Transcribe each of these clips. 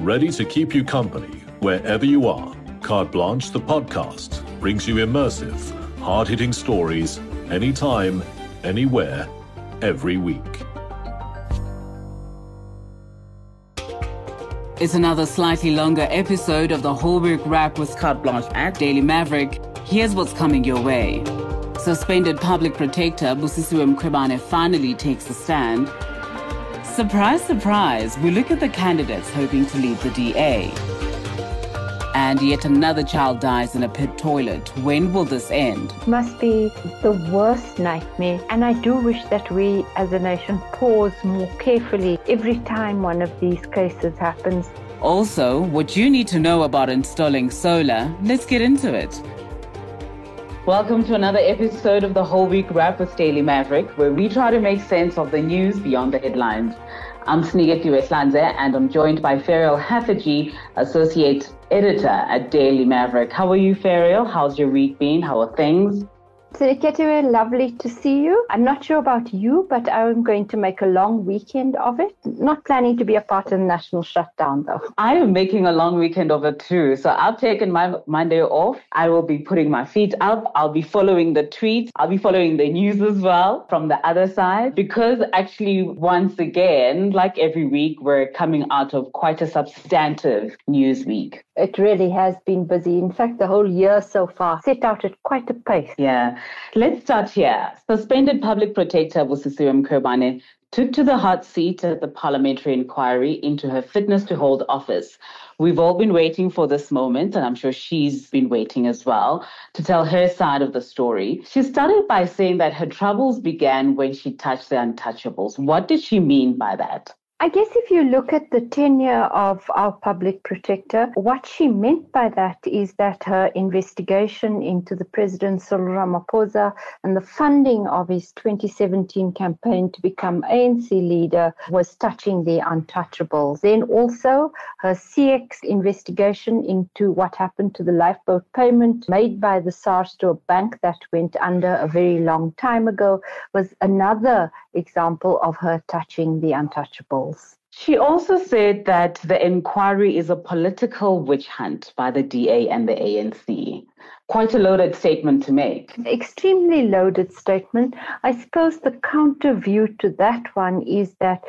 ready to keep you company wherever you are. Carte Blanche, the podcast, brings you immersive, hard hitting stories anytime, anywhere, every week. It's another slightly longer episode of the week wrap with Carte Blanche at Daily Maverick. Here's what's coming your way. Suspended public protector Busisiwe Mkhwebane finally takes a stand. Surprise, surprise, we look at the candidates hoping to lead the DA. And yet another child dies in a pit toilet. When will this end? Must be the worst nightmare. And I do wish that we as a nation pause more carefully every time one of these cases happens. Also, what you need to know about installing solar. Let's get into it. Welcome to another episode of the Whole Week Wrap with Daily Maverick, where we try to make sense of the news beyond the headlines. I'm Sneekethu Weslanze, and I'm joined by Ferial Haffajee, Associate Editor at Daily Maverick. How are you, Ferial? How's your week been? How are things? Siriketewe, lovely to see you. I'm not sure about you, but I'm going to make a long weekend of it. Not planning to be a part of the national shutdown, though. I am making a long weekend of it too. So I've taken my Monday off. I will be putting my feet up. I'll be following the tweets. I'll be following the news as well from the other side because actually, once again, like every week, we're coming out of quite a substantive news week. It really has been busy. In fact, the whole year so far set out at quite a pace. Yeah. Let's start here. Suspended public protector Busisiwe Mkhwebane took to the hot seat at the parliamentary inquiry into her fitness to hold office. We've all been waiting for this moment, and I'm sure she's been waiting as well, to tell her side of the story. She started by saying that her troubles began when she touched the untouchables. What did she mean by that? I guess if you look at the tenure of our public protector, what she meant by that is that her investigation into the President Cyril Ramaphosa and the funding of his 2017 campaign to become ANC leader was touching the untouchables. Then also her CIEX investigation into what happened to the lifeboat payment made by the SARS to a bank that went under a very long time ago was another example of her touching the untouchables. She also said that the inquiry is a political witch hunt by the DA and the ANC. Quite a loaded statement to make. Extremely loaded statement. I suppose the counter view to that one is that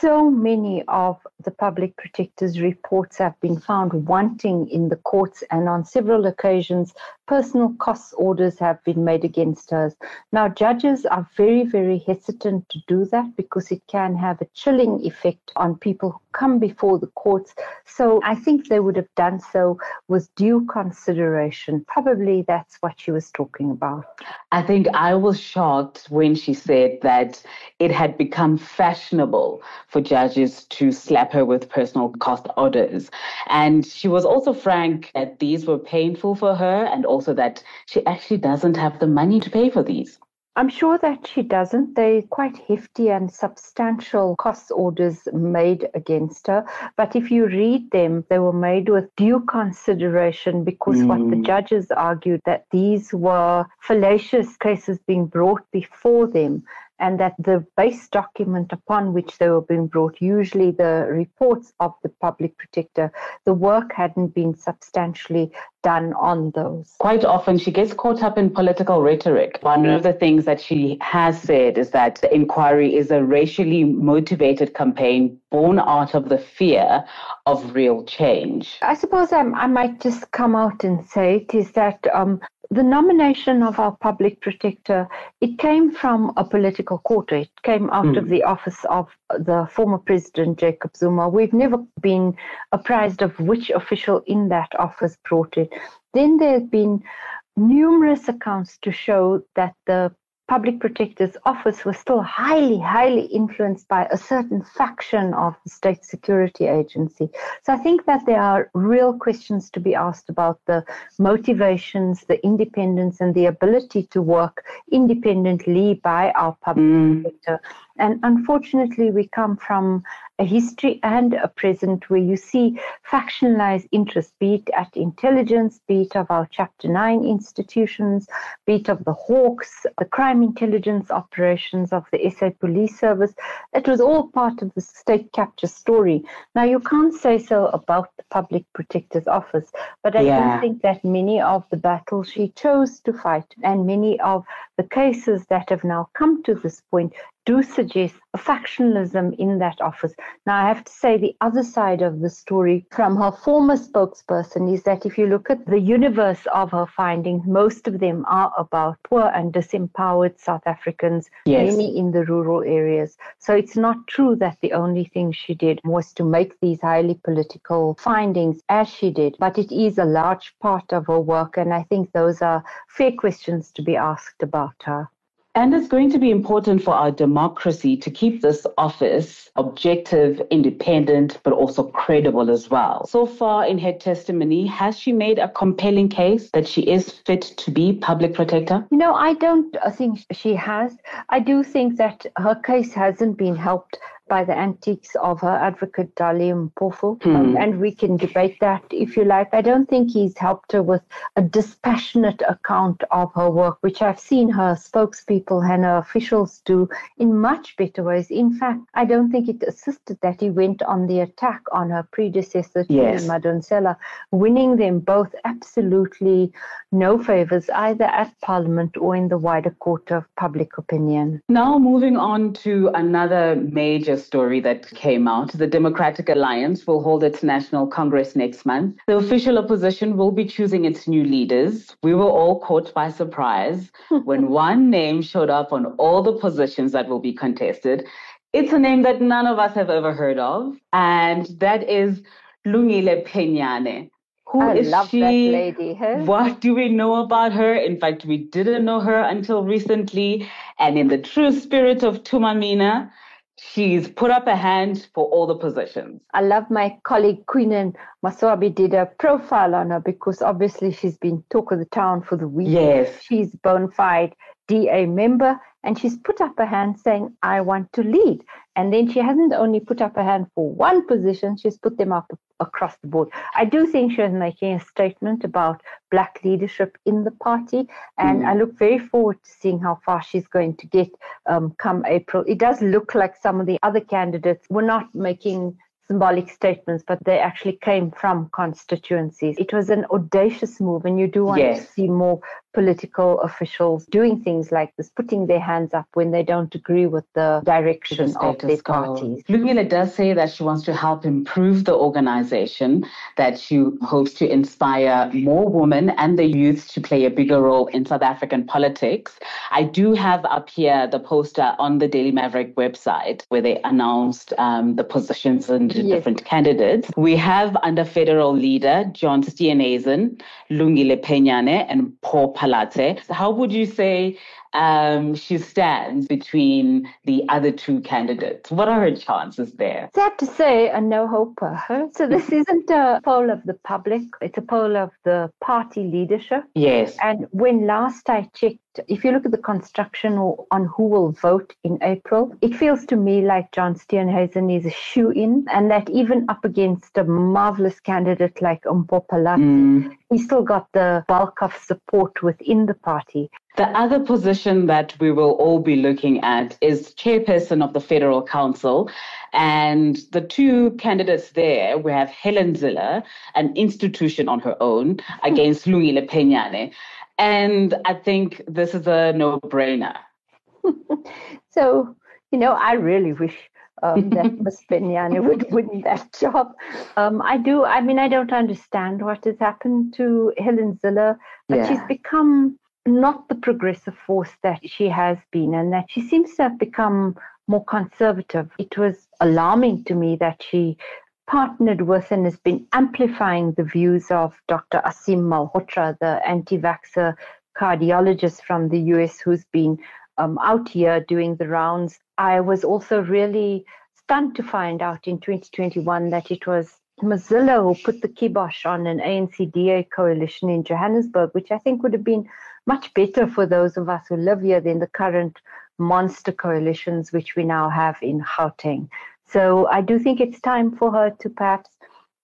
so many of the public protector's reports have been found wanting in the courts, and on several occasions, personal costs orders have been made against us. Now, judges are very, very hesitant to do that because it can have a chilling effect on people who come before the courts. So I think they would have done so with due consideration. Probably that's what she was talking about. I think I was shocked when she said that it had become fashionable for judges to slap her with personal cost orders. And she was also frank that these were painful for her and also that she actually doesn't have the money to pay for these. I'm sure that she doesn't. They're quite hefty and substantial cost orders made against her. But if you read them, they were made with due consideration because mm. what the judges argued that these were fallacious cases being brought before them and that the base document upon which they were being brought, usually the reports of the public protector, the work hadn't been substantially done on those. Quite often she gets caught up in political rhetoric. One of the things that she has said is that the inquiry is a racially motivated campaign born out of the fear of real change. I suppose I, I might just come out and say it is that um, the nomination of our public protector, it came from a political quarter. It came out mm. of the office of the former president, Jacob Zuma. We've never been apprised of which official in that office brought it. Then there have been numerous accounts to show that the public protector's office was still highly, highly influenced by a certain faction of the state security agency. So I think that there are real questions to be asked about the motivations, the independence, and the ability to work independently by our public mm. protector And unfortunately, we come from a history and a present where you see factionalized interests, be it at intelligence, be it of our Chapter 9 institutions, be it of the Hawks, the crime intelligence operations of the SA Police Service. It was all part of the state capture story. Now, you can't say so about the Public Protector's Office, but I yeah. do think that many of the battles she chose to fight and many of the cases that have now come to this point do suggest a factionalism in that office. Now, I have to say the other side of the story from her former spokesperson is that if you look at the universe of her findings, most of them are about poor and disempowered South Africans, yes. mainly in the rural areas. So it's not true that the only thing she did was to make these highly political findings as she did, but it is a large part of her work. And I think those are fair questions to be asked about her. And it's going to be important for our democracy to keep this office objective, independent, but also credible as well. So far in her testimony, has she made a compelling case that she is fit to be public protector? No, I don't think she has. I do think that her case hasn't been helped by the antiques of her advocate Dali Mpofu. Hmm. Um, and we can debate that if you like. I don't think he's helped her with a dispassionate account of her work, which I've seen her spokespeople and her officials do in much better ways. In fact, I don't think it assisted that he went on the attack on her predecessor, yes. Madonsela, winning them both absolutely no favors either at Parliament or in the wider court of public opinion. Now, moving on to another major story that came out the Democratic Alliance will hold its National Congress next month. The official opposition will be choosing its new leaders. We were all caught by surprise when one name showed up on all the positions that will be contested. It's a name that none of us have ever heard of, and that is Lungile Penyane. Who I is she? Lady. Huh? What do we know about her? In fact, we didn't know her until recently. And in the true spirit of Thuma Mina, she's put up a hand for all the positions. I love my colleague Queen Masuabi did a profile on her because obviously she's been talk of the town for the week. Yes. She's bona fide DA member and she's put up her hand saying, I want to lead. And then she hasn't only put up her hand for one position, she's put them up across the board. I do think she was making a statement about black leadership in the party, and mm. I look very forward to seeing how far she's going to get um, come April. It does look like some of the other candidates were not making symbolic statements, but they actually came from constituencies. It was an audacious move, and you do want yes. to see more political officials doing things like this, putting their hands up when they don't agree with the direction the of their parties. Lungile does say that she wants to help improve the organization, that she hopes to inspire more women and the youth to play a bigger role in South African politics. I do have up here the poster on the Daily Maverick website where they announced um, the positions and the yes. different candidates. We have under federal leader John Steenhuisen, Lungile Penyane, and Mpho Phalatse. How would you say um, she stands between the other two candidates? What are her chances there? Sad to say, a no hoper. So this isn't a poll of the public; it's a poll of the party leadership. Yes. And when last I checked, if you look at the construction on who will vote in April, it feels to me like John Steenhuisen is a shoe in, and that even up against a marvelous candidate like Mpho Phalatse, mm. he still got the bulk of support within the party. The other position that we will all be looking at is chairperson of the Federal Council. And the two candidates there, we have Helen Zille, an institution on her own, against Lungile Penyane. And I think this is a no brainer. so, you know, I really wish um, that Ms. Penyane would win that job. Um, I do, I mean, I don't understand what has happened to Helen Zille, but yeah. she's become not the progressive force that she has been, and that she seems to have become more conservative. It was alarming to me that she partnered with and has been amplifying the views of Dr. Aseem Malhotra, the anti vaxxer cardiologist from the US who's been um, out here doing the rounds. I was also really stunned to find out in 2021 that it was Ms. Zille who put the kibosh on an ANC DA coalition in Johannesburg, which I think would have been much better for those of us who live here than the current monster coalitions which we now have in Gauteng. So I do think it's time for her to perhaps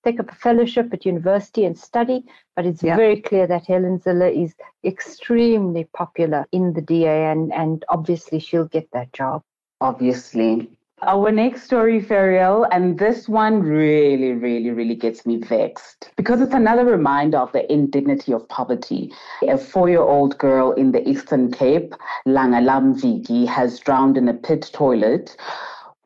take up a fellowship at university and study, but it's yeah. very clear that Helen Zille is extremely popular in the DA and, and obviously she'll get that job. Obviously. Our next story, Ferial, and this one really, really, really gets me vexed because it's another reminder of the indignity of poverty. A four year old girl in the Eastern Cape, Langalam Viki, has drowned in a pit toilet.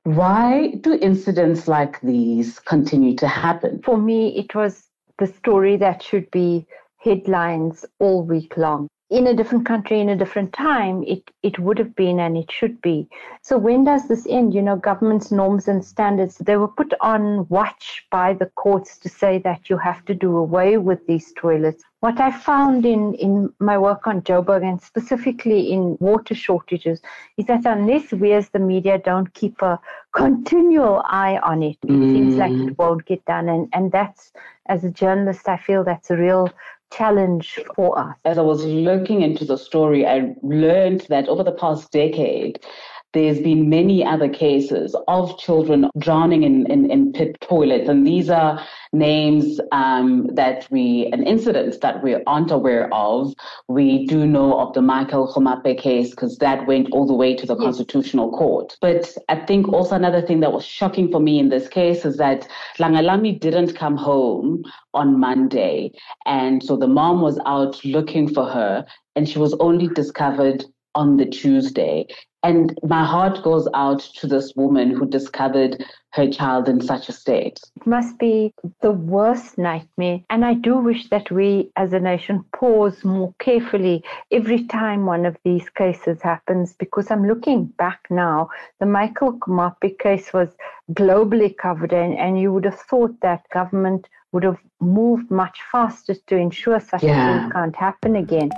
Why do incidents like these continue to happen? For me, it was the story that should be headlines all week long in a different country in a different time it it would have been and it should be so when does this end you know government's norms and standards they were put on watch by the courts to say that you have to do away with these toilets what i found in in my work on joburg and specifically in water shortages is that unless we as the media don't keep a continual eye on it it mm. seems like it mm. won't get done and and that's as a journalist i feel that's a real challenge for us? As I was looking into the story, I learned that over the past decade, there's been many other cases of children drowning in, in, in pit toilets. And these are names um, that we, and incidents that we aren't aware of. We do know of the Michael Komape case because that went all the way to the yes. Constitutional Court. But I think also another thing that was shocking for me in this case is that Langalami didn't come home on Monday. And so the mom was out looking for her and she was only discovered on the Tuesday. And my heart goes out to this woman who discovered her child in such a state. It must be the worst nightmare. And I do wish that we as a nation pause more carefully every time one of these cases happens because I'm looking back now. The Michael Komape case was globally covered, and, and you would have thought that government would have moved much faster to ensure such yeah. a thing can't happen again.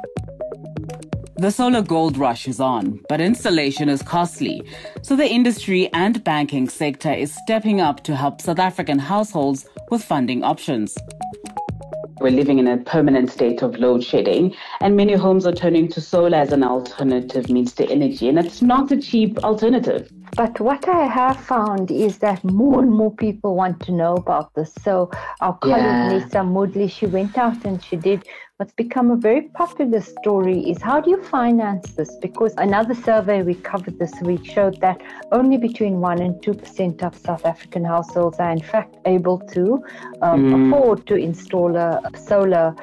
The solar gold rush is on, but installation is costly. So the industry and banking sector is stepping up to help South African households with funding options. We're living in a permanent state of load shedding, and many homes are turning to solar as an alternative means to energy, and it's not a cheap alternative. But what I have found is that more and more people want to know about this. So our colleague yeah. Neesa Moodley, she went out and she did what's become a very popular story is how do you finance this? Because another survey we covered this week showed that only between 1 and 2% of South African households are in fact able to um, mm. afford to install a solar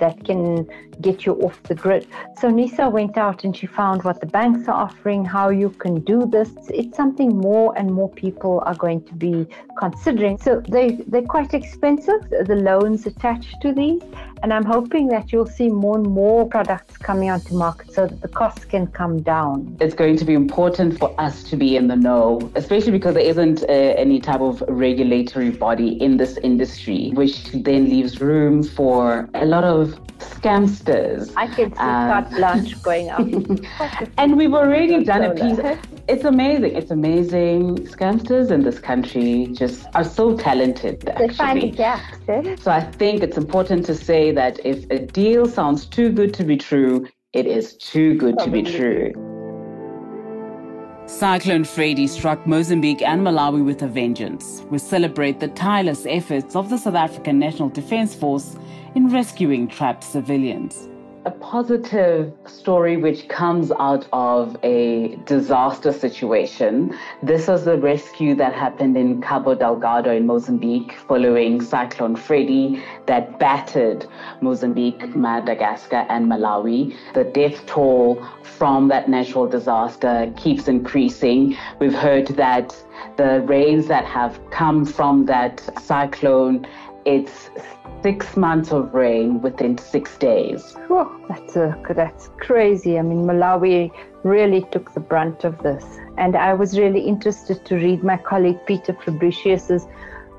that can get you off the grid. So Neesa went out and she found what the banks are offering, how you can do this. It's something more and more people are going to be considering. So they they're quite expensive, the loans attached to these, and I'm hoping that you'll see more and more products coming onto market so that the costs can come down. It's going to be important for us to be in the know, especially because there isn't uh, any type of regulatory body in this industry, which then leaves room for a lot of scamsters. I can see um, carte blanche going up. and we've already done a piece. It's amazing. It's amazing. Scamsters in this country just are so talented. They find gaps. Eh? So I think it's important to say that if a deal sounds too good to be true, it is too good Probably. to be true. Cyclone Freddy struck Mozambique and Malawi with a vengeance. We celebrate the tireless efforts of the South African National Defence Force in rescuing trapped civilians. A positive story which comes out of a disaster situation. This was the rescue that happened in Cabo Delgado in Mozambique following Cyclone Freddy that battered Mozambique, Madagascar, and Malawi. The death toll from that natural disaster keeps increasing. We've heard that the rains that have come from that cyclone it's six months of rain within six days. That's a, that's crazy. I mean, Malawi really took the brunt of this, and I was really interested to read my colleague Peter Fabricius's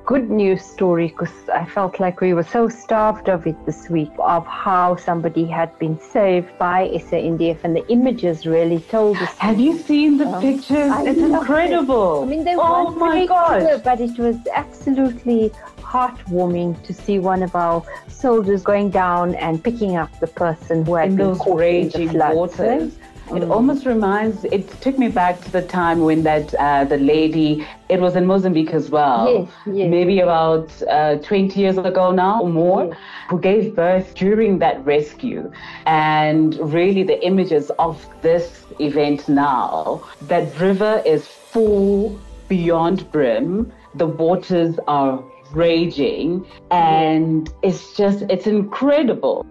good news story because I felt like we were so starved of it this week of how somebody had been saved by SANDF and the images really told us. Have you seen the pictures? I it's incredible. It. I mean, they oh my god! But it was absolutely heartwarming to see one of our soldiers going down and picking up the person who had in been those raging waters. It mm. almost reminds, it took me back to the time when that, uh, the lady, it was in Mozambique as well. Yes, yes. Maybe about uh, 20 years ago now or more, yes. who gave birth during that rescue. And really the images of this event now, that river is full beyond brim. The waters are raging and it's just, it's incredible.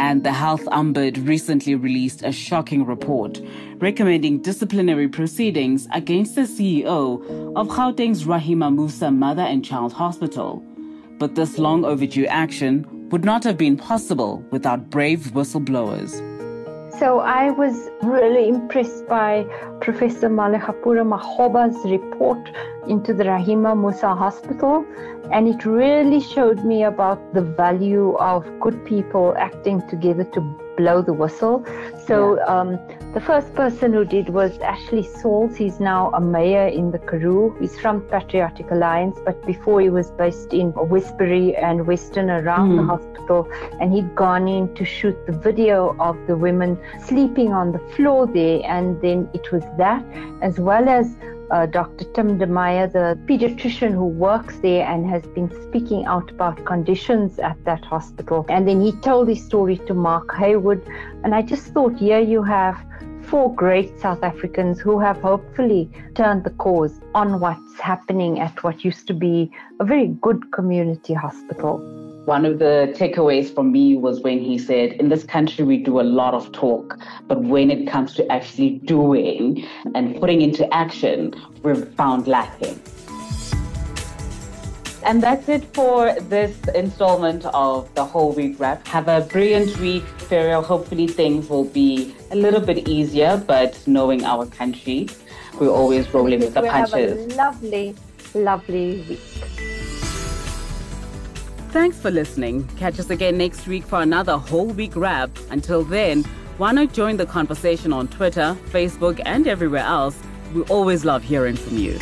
And the Health Ombudsman recently released a shocking report recommending disciplinary proceedings against the CEO of Gauteng's Rahima Moosa Mother and Child Hospital. But this long overdue action would not have been possible without brave whistleblowers. So I was really impressed by Professor Malegapuru Makgoba's report into the Rahima Moosa Hospital, and it really showed me about the value of good people acting together to blow the whistle. So yeah. um, the first person who did was Ashley Sauls. He's now a mayor in the Karoo. He's from Patriotic Alliance, but before he was based in Westbury and Western around mm. the hmm. hospital, and he'd gone in to shoot the video of the women sleeping on the floor there, and then it was that, as well as uh, Dr. Tim de Maayer, the pediatrician who works there and has been speaking out about conditions at that hospital. And then he told his story to Mark Heywood. And I just thought, here you have four great South Africans who have hopefully turned the cause on what's happening at what used to be a very good community hospital. One of the takeaways for me was when he said, In this country, we do a lot of talk, but when it comes to actually doing and putting into action, we're found lacking. And that's it for this installment of the whole week wrap. Have a brilliant week, Ferial. Hopefully, things will be a little bit easier, but knowing our country, we're always rolling with the punches. Have a lovely, lovely week. Thanks for listening. Catch us again next week for another whole week wrap. Until then, why not join the conversation on Twitter, Facebook, and everywhere else? We always love hearing from you.